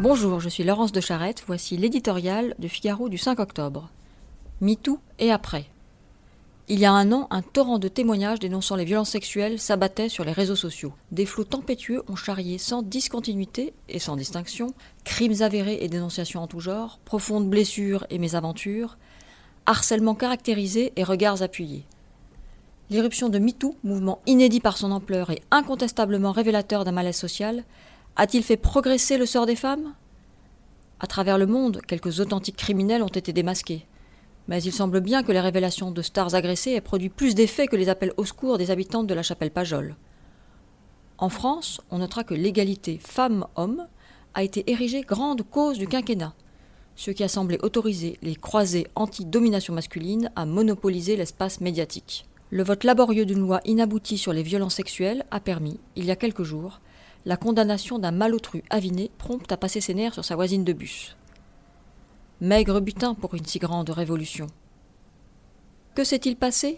Bonjour, je suis Laurence de Charette, voici l'éditorial du Figaro du 5 octobre. MeToo et après. Il y a un an, un torrent de témoignages dénonçant les violences sexuelles s'abattait sur les réseaux sociaux. Des flots tempétueux ont charrié sans discontinuité et sans distinction crimes avérés et dénonciations en tout genre, profondes blessures et mésaventures, harcèlement caractérisé et regards appuyés. L'irruption de MeToo, mouvement inédit par son ampleur et incontestablement révélateur d'un malaise social, a-t-il fait progresser le sort des femmes? À travers le monde, quelques authentiques criminels ont été démasqués. Mais il semble bien que les révélations de stars agressées aient produit plus d'effets que les appels au secours des habitantes de la chapelle Pajol. En France, on notera que l'égalité femmes-hommes a été érigée grande cause du quinquennat, ce qui a semblé autoriser les croisés anti-domination masculine à monopoliser l'espace médiatique. Le vote laborieux d'une loi inaboutie sur les violences sexuelles a permis, il y a quelques jours, la condamnation d'un malotru aviné prompt à passer ses nerfs sur sa voisine de bus. Maigre butin pour une si grande révolution. Que s'est-il passé?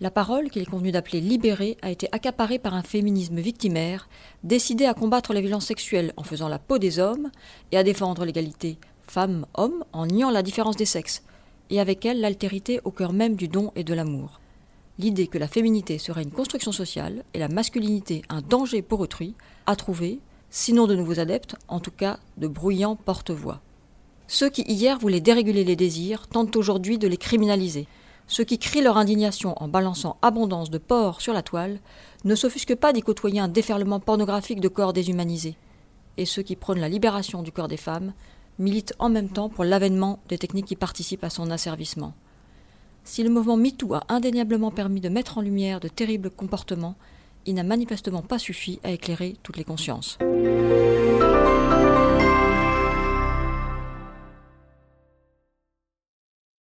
La parole qu'il est convenu d'appeler libérée a été accaparée par un féminisme victimaire, décidé à combattre les violences sexuelles en faisant la peau des hommes et à défendre l'égalité femmes-hommes en niant la différence des sexes, et avec elle l'altérité au cœur même du don et de l'amour l'idée que la féminité serait une construction sociale et la masculinité un danger pour autrui a trouvé, sinon de nouveaux adeptes, en tout cas de bruyants porte-voix. Ceux qui hier voulaient déréguler les désirs tentent aujourd'hui de les criminaliser. Ceux qui crient leur indignation en balançant abondance de porc sur la toile ne s'offusquent pas d'y côtoyer un déferlement pornographique de corps déshumanisés. Et ceux qui prônent la libération du corps des femmes militent en même temps pour l'avènement des techniques qui participent à son asservissement. Si le mouvement MeToo a indéniablement permis de mettre en lumière de terribles comportements, il n'a manifestement pas suffi à éclairer toutes les consciences.